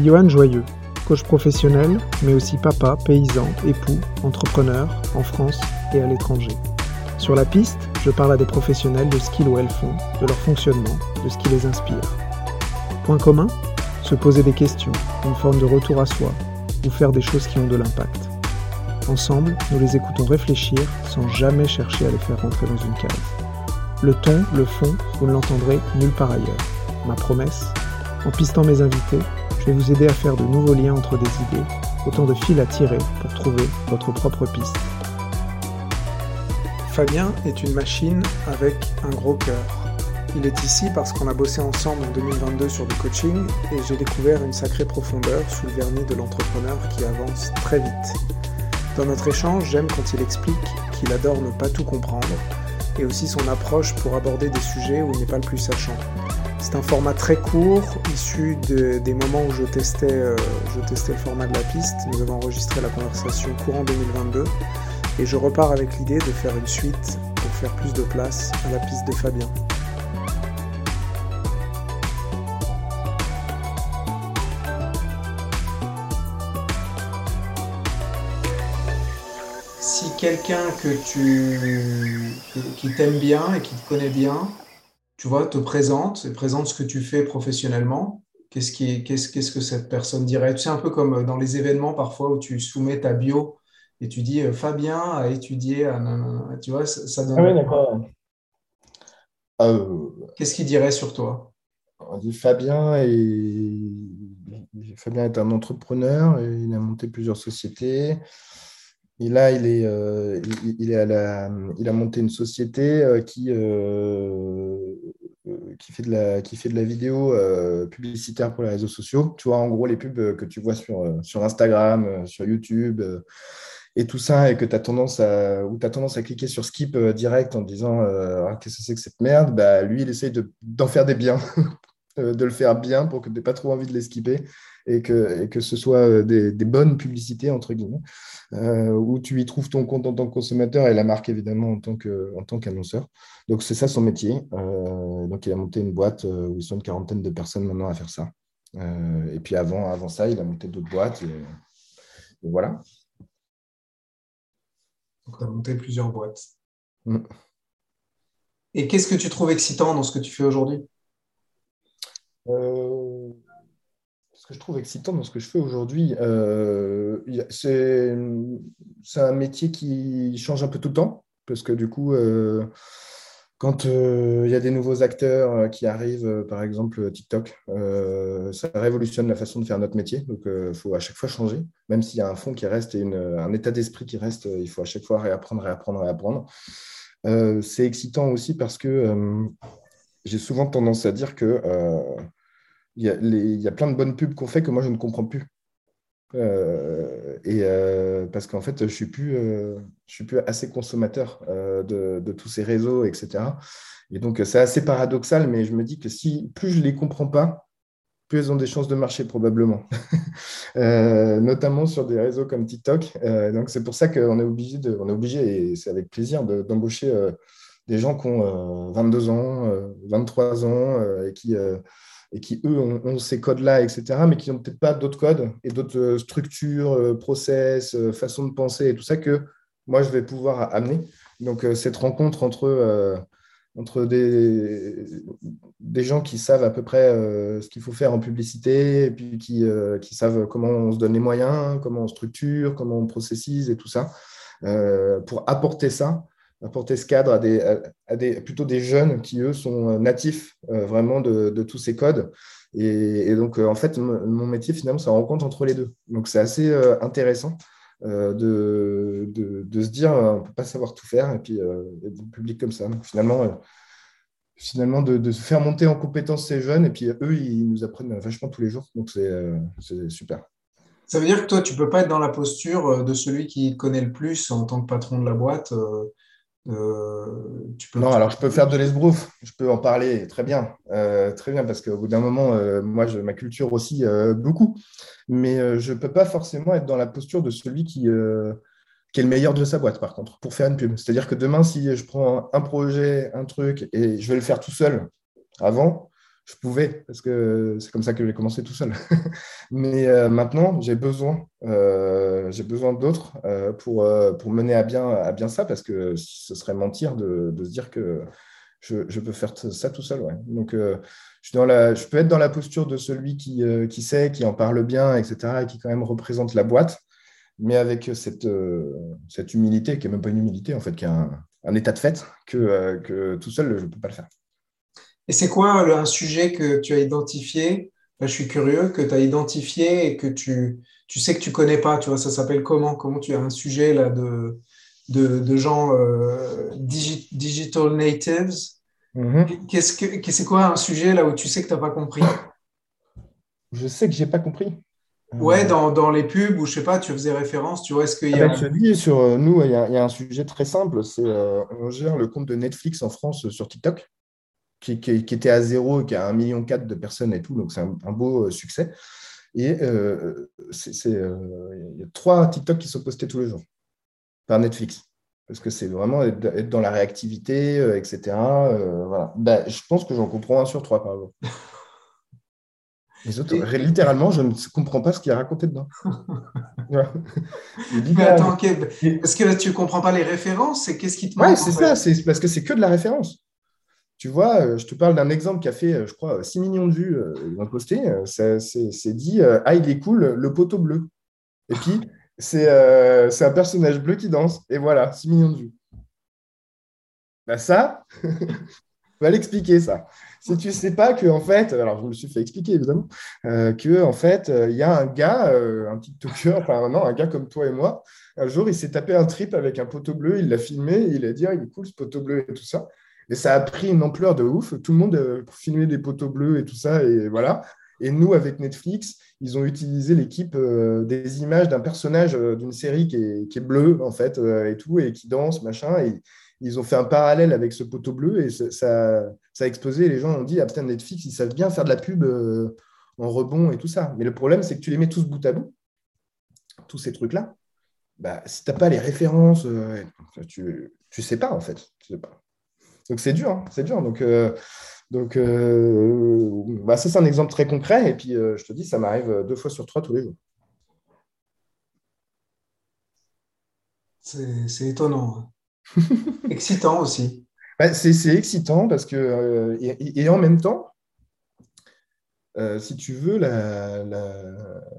suis Johan Joyeux, coach professionnel, mais aussi papa, paysan, époux, entrepreneur en France et à l'étranger. Sur la piste, je parle à des professionnels de ce qu'ils ou elles font, de leur fonctionnement, de ce qui les inspire. Point commun? Se poser des questions, une forme de retour à soi, ou faire des choses qui ont de l'impact. Ensemble, nous les écoutons réfléchir sans jamais chercher à les faire rentrer dans une case. Le ton, le fond, vous ne l'entendrez nulle part ailleurs. Ma promesse? En pistant mes invités, je vais vous aider à faire de nouveaux liens entre des idées, autant de fils à tirer pour trouver votre propre piste. Fabien est une machine avec un gros cœur. Il est ici parce qu'on a bossé ensemble en 2022 sur du coaching et j'ai découvert une sacrée profondeur sous le vernis de l'entrepreneur qui avance très vite. Dans notre échange, j'aime quand il explique qu'il adore ne pas tout comprendre et aussi son approche pour aborder des sujets où il n'est pas le plus sachant. C'est un format très court, issu des moments où je testais, euh, je testais le format de la piste. Nous avons enregistré la conversation courant 2022 et je repars avec l'idée de faire une suite pour faire plus de place à la piste de Fabien. Si quelqu'un que tu qui t'aime bien et qui te connaît bien, tu vois, te présente et présente ce que tu fais professionnellement, qu'est-ce qui qu'est-ce qu'est-ce que cette personne dirait? Tu sais un peu comme dans les événements parfois où tu soumets ta bio et tu dis euh, Fabien a étudié, tu vois, ça, donne. Ah oui, d'accord. Euh, Qu'est-ce qu'il dirait sur toi? On dit Fabien et Fabien est un entrepreneur, et il a monté plusieurs sociétés. Et là, il, est, euh, il, est à la, il a monté une société qui, qui, fait de la, qui fait de la vidéo publicitaire pour les réseaux sociaux. Tu vois, en gros, les pubs que tu vois sur, sur Instagram, sur YouTube, et tout ça, et que tu as tendance à, tendance à cliquer sur skip euh, direct en disant euh, ah, qu'est-ce que c'est que cette merde, bah, lui, il essaye d'en faire des biens, euh, de le faire bien pour que tu n'aies pas trop envie de les skipper et que, et que ce soit des, des, bonnes publicités, entre guillemets, où tu y trouves ton compte en tant que consommateur et la marque, évidemment, en tant qu'annonceur. donc, c'est ça son métier. donc, il a monté une boîte où ils sont une quarantaine de personnes maintenant à faire ça. et puis, avant, avant ça, il a monté d'autres boîtes. et voilà. Donc, tu as monté plusieurs boîtes. Mm. Et qu'est-ce que tu trouves excitant dans ce que tu fais aujourd'hui? Euh, Ce que je trouve excitant dans ce que je fais aujourd'hui, euh, c'est un métier qui change un peu tout le temps, parce que du coup, euh, quand euh, il y a des nouveaux acteurs qui arrivent, par exemple TikTok, ça révolutionne la façon de faire notre métier. Donc, il faut à chaque fois changer. Même s'il y a un fond qui reste et un état d'esprit qui reste, il faut à chaque fois réapprendre, réapprendre, réapprendre. c'est excitant aussi parce que j'ai souvent tendance à dire que il y, a plein de bonnes pubs qu'on fait que moi je ne comprends plus. Euh, et euh, parce qu'en fait, je suis plus, euh, je suis plus assez consommateur de, tous ces réseaux, etc. Et donc, c'est assez paradoxal, mais je me dis que si plus je les comprends pas, plus elles ont des chances de marcher probablement, notamment sur des réseaux comme TikTok. donc, c'est pour ça qu'on est obligé de, on est obligé, et c'est avec plaisir, d'embaucher des gens qui ont 22 ans, 23 ans et qui et qui, eux, ont, ces codes-là, etc., mais qui n'ont peut-être pas d'autres codes et d'autres euh, structures, euh, process, euh, façons de penser et tout ça que moi, je vais pouvoir amener. Donc, cette rencontre entre, entre des, des gens qui savent à peu près ce qu'il faut faire en publicité et puis qui, qui savent comment on se donne les moyens, comment on structure, comment on processise et tout ça, pour apporter ça apporter ce cadre à des, des, plutôt des jeunes qui, eux, sont natifs euh, vraiment de, tous ces codes. Et, donc, euh, en fait, mon métier, finalement, ça rencontre entre les deux. Donc, c'est assez euh, intéressant de, de, se dire, on ne peut pas savoir tout faire, et puis être public comme ça. Donc, finalement, finalement de, de, faire monter en compétence ces jeunes, et puis eux, ils nous apprennent vachement tous les jours. Donc, c'est super. Ça veut dire que toi, tu ne peux pas être dans la posture de celui qui connaît le plus en tant que patron de la boîte. Euh, tu peux non, alors je peux faire de l'esbrouf, je peux en parler très bien, euh, très bien, parce qu'au bout d'un moment, euh, moi, je, ma culture aussi beaucoup, mais je ne peux pas forcément être dans la posture de celui qui, qui est le meilleur de sa boîte, par contre, pour faire une pub. C'est-à-dire que demain, si je prends un projet, un truc, et je vais le faire tout seul avant, je pouvais, parce que c'est comme ça que j'ai commencé tout seul. Mais euh, maintenant, j'ai besoin, euh, besoin d'autres euh, pour, pour mener à bien, à bien ça, parce que ce serait mentir de, de se dire que je, je, peux faire ça tout seul. Donc, je, suis dans la, je peux être dans la posture de celui qui, qui sait, qui en parle bien, etc., et qui quand même représente la boîte, mais avec cette, cette humilité, qui n'est même pas une humilité, en fait, qui est un, un état de fait, que, que tout seul, je ne peux pas le faire. Et c'est quoi un sujet que tu as identifié? Je suis curieux, que tu as identifié et que tu, tu sais que tu connais pas, tu vois, ça s'appelle comment? Comment tu as un sujet là de, de, de gens euh, digital natives? Mm-hmm. Qu'est-ce que c'est quoi un sujet là où tu sais que tu n'as pas compris? Je sais que j'ai pas compris. Ouais, dans, dans, les pubs ou je sais pas, tu faisais référence, tu vois, est-ce qu'il y a. Ah ben, je dis, sur euh, nous, il y, a, il y, a un sujet très simple, c'est euh, on gère le compte de Netflix en France sur TikTok qui, était à zéro, qui a un million de personnes et tout, donc c'est un, beau euh, succès. Et euh, euh, il y a trois TikTok qui sont postés tous les jours par Netflix. Parce que c'est vraiment être, dans la réactivité, etc. voilà. Ben, je pense que j'en comprends un sur trois par exemple. Les autres, littéralement, je ne comprends pas ce qu'il a raconté dedans. Mais attends, est-ce que tu ne comprends pas les références C'est qu'est-ce qui te manque c'est ça, c'est parce que c'est que de la référence. Tu vois, euh, je te parle d'un exemple qui a fait, euh, je crois, 6 millions de vues dans le posté. C'est dit Ah, il est cool, le poteau bleu. Et puis, c'est un personnage bleu qui danse. Et voilà, 6 millions de vues. Bah, ça, va l'expliquer ça. Si tu sais pas que en fait, alors je me suis fait expliquer évidemment, euh, que en fait, il y a un gars, un petit TikToker, enfin non, un gars comme toi et moi, un jour il s'est tapé un trip avec un poteau bleu, il l'a filmé, il a dit ah, il est cool ce poteau bleu et tout ça. Et ça a pris une ampleur de ouf. Tout le monde a filmé des poteaux bleus et tout ça. Et voilà. Et nous, avec Netflix, ils ont utilisé l'équipe euh, des images d'un personnage euh, d'une série qui est, bleu, en fait, euh, et tout, et qui danse, machin. Et ils ont fait un parallèle avec ce poteau bleu et ça, ça a explosé. les gens ont dit, ah putain, Netflix, ils savent bien faire de la pub en rebond et tout ça. Mais le problème, c'est que tu les mets tous bout à bout, tous ces trucs-là. Bah, si tu n'as pas les références, tu ne sais pas, en fait. Tu sais pas. Donc c'est dur, hein, c'est dur. Donc, euh, donc euh, bah, ça, c'est un exemple très concret. Et puis, euh, je te dis, ça m'arrive deux fois sur trois tous les jours. C'est étonnant. Hein. excitant aussi. Bah, c'est excitant parce que, et, en même temps, si tu veux, la,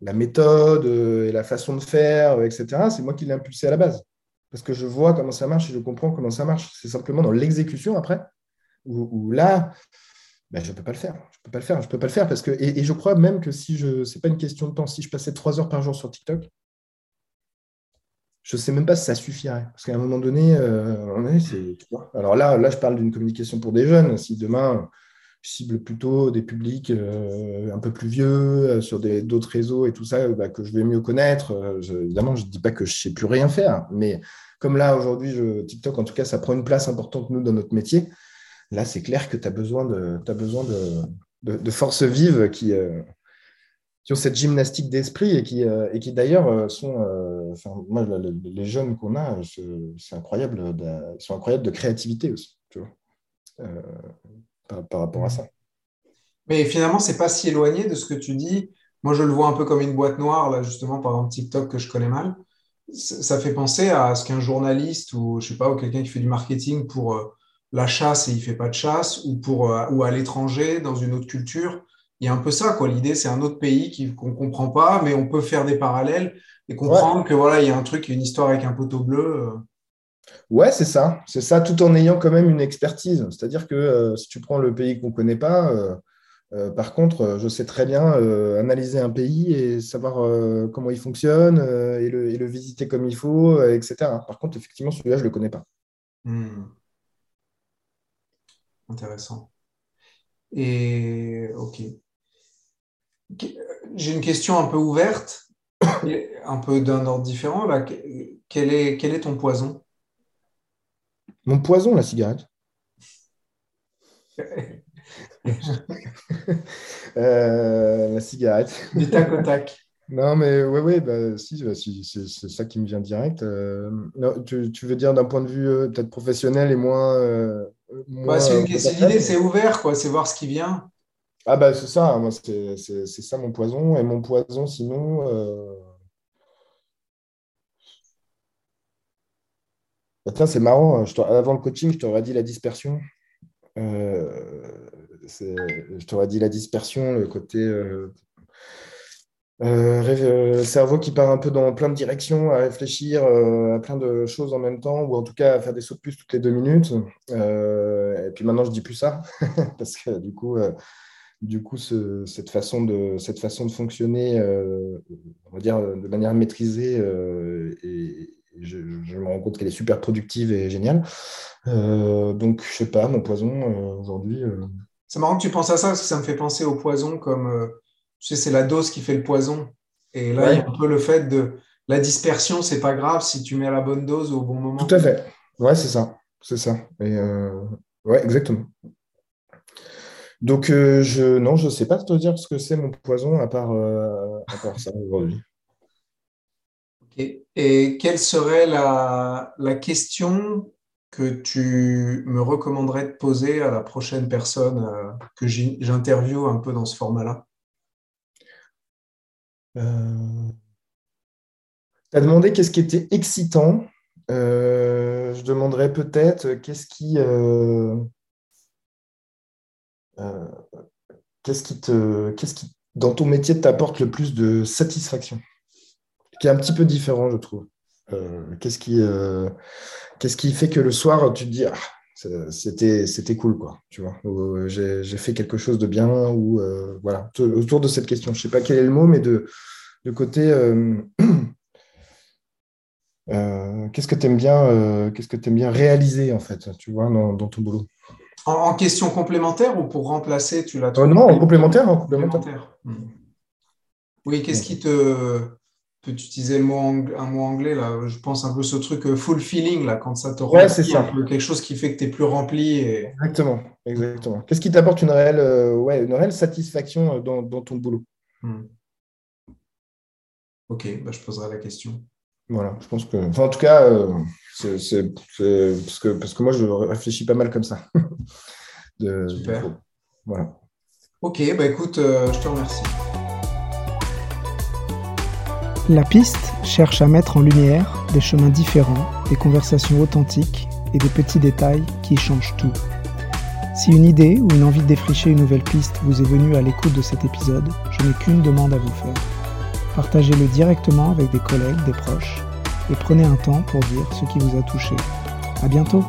la, méthode et la façon de faire, etc., c'est moi qui l'ai impulsé à la base parce que je vois comment ça marche et je comprends comment ça marche. C'est simplement dans l'exécution après, où, là, ben, je ne peux pas le faire. Je peux pas le faire. Je peux pas le faire parce que, et, je crois même que si je, c'est pas une question de temps, si je passais trois heures par jour sur TikTok, je ne sais même pas si ça suffirait. Parce qu'à un moment donné, euh, alors là, là, je parle d'une communication pour des jeunes. Si demain, cible plutôt des publics euh, un peu plus vieux, euh, sur d'autres réseaux et tout ça, bah, que je vais mieux connaître. Euh, évidemment, je ne dis pas que je ne sais plus rien faire, mais comme là, aujourd'hui, TikTok, en tout cas, ça prend une place importante, nous, dans notre métier. Là, c'est clair que tu as besoin de, de, de, forces vives qui, ont cette gymnastique d'esprit et qui, d'ailleurs, sont. moi, les jeunes qu'on a, c'est incroyable, ils sont incroyables de créativité aussi. Par, rapport à ça. Mais finalement, c'est pas si éloigné de ce que tu dis. Moi, je le vois un peu comme une boîte noire, là, justement, par exemple, TikTok que je connais mal. Ça fait penser à ce qu'un journaliste ou, je sais pas, ou quelqu'un qui fait du marketing pour euh, la chasse et il fait pas de chasse, ou, pour, euh, ou à l'étranger, dans une autre culture. Il y a un peu ça, quoi. L'idée, c'est un autre pays qu'on ne comprend pas, mais on peut faire des parallèles et comprendre que voilà, il y a un truc, une histoire avec un poteau bleu. Euh. Ouais, c'est ça. C'est ça, tout en ayant quand même une expertise. C'est-à-dire que euh, si tu prends le pays qu'on ne connaît pas, euh, euh, par contre, je sais très bien analyser un pays et savoir comment il fonctionne et le, visiter comme il faut, etc. Par contre, effectivement, celui-là, je ne le connais pas. Hmm. Intéressant. Et OK. J'ai une question un peu ouverte, un peu d'un ordre différent. Quel est ton poison? Mon poison, la cigarette. Euh, la cigarette. Du tac au tac. Non, mais oui, oui, bah, si, bah, c'est ça qui me vient direct. Euh, tu, veux dire d'un point de vue euh, peut-être professionnel et moins. Bah, l'idée, c'est ouvert, quoi. C'est voir ce qui vient. Ah bah c'est ça, moi c'est ça mon poison. Et mon poison, sinon. Bah, c'est marrant, avant le coaching, je t'aurais dit la dispersion. Euh, je t'aurais dit la dispersion, le côté euh, euh, cerveau qui part un peu dans plein de directions, à réfléchir à plein de choses en même temps, ou en tout cas à faire des sauts de puce toutes les deux minutes. et puis maintenant, je dis plus ça, parce que du coup, du coup cette, façon de, cette façon de fonctionner, on va dire de manière maîtrisée, et, je, me rends compte qu'elle est super productive et géniale. donc, je sais pas, mon poison aujourd'hui. C'est marrant que tu penses à ça parce que ça me fait penser au poison comme, euh, tu sais, c'est la dose qui fait le poison. Et là, il y a un peu le fait de la dispersion, c'est pas grave si tu mets la bonne dose au bon moment. Tout à fait. Ouais, c'est ça. C'est ça. Et euh, ouais, exactement. Donc, euh, je non, je sais pas te dire ce que c'est mon poison à part, à part ça aujourd'hui. Et quelle serait la, question que tu me recommanderais de poser à la prochaine personne euh, que j'interviewe un peu dans ce format-là? Euh... Tu as demandé qu'est-ce qui était excitant. Euh, je demanderais peut-être qu'est-ce qui, qu'est-ce qui te, qu'est-ce qui, dans ton métier, t'apporte le plus de satisfaction, qui est un petit peu différent, je trouve. qu'est-ce qui, qu'est-ce qui fait que le soir, tu te dis, ah, c'était, c'était cool, quoi, tu vois, euh, j'ai, fait quelque chose de bien, ou euh, voilà, autour de cette question. Je ne sais pas quel est le mot, mais de, de côté, euh, qu'est-ce que tu aimes bien, qu'est-ce que bien réaliser, en fait, tu vois, dans, ton boulot? En, question complémentaire ou pour remplacer, tu l'as Non, en complémentaire, en complémentaire. Hmm. Oui, qu'est-ce qui te tu utiliser le mot un mot anglais là. Je pense un peu ce truc euh, full feeling là quand ça te remplit c'est ça. quelque chose qui fait que tu es plus rempli exactement exactement. Qu'est-ce qui t'apporte une réelle euh, ouais une réelle satisfaction euh, dans, dans ton boulot? Hmm. ok bah, je poserai la question. Voilà je pense que enfin, en tout cas c'est parce que parce que moi je réfléchis pas mal comme ça. Super. voilà. Ok bah écoute je te remercie la piste cherche à mettre en lumière des chemins différents, des conversations authentiques et des petits détails qui changent tout. Si une idée ou une envie de défricher une nouvelle piste vous est venue à l'écoute de cet épisode, je n'ai qu'une demande à vous faire. Partagez-le directement avec des collègues, des proches, et prenez un temps pour dire ce qui vous a touché. À bientôt!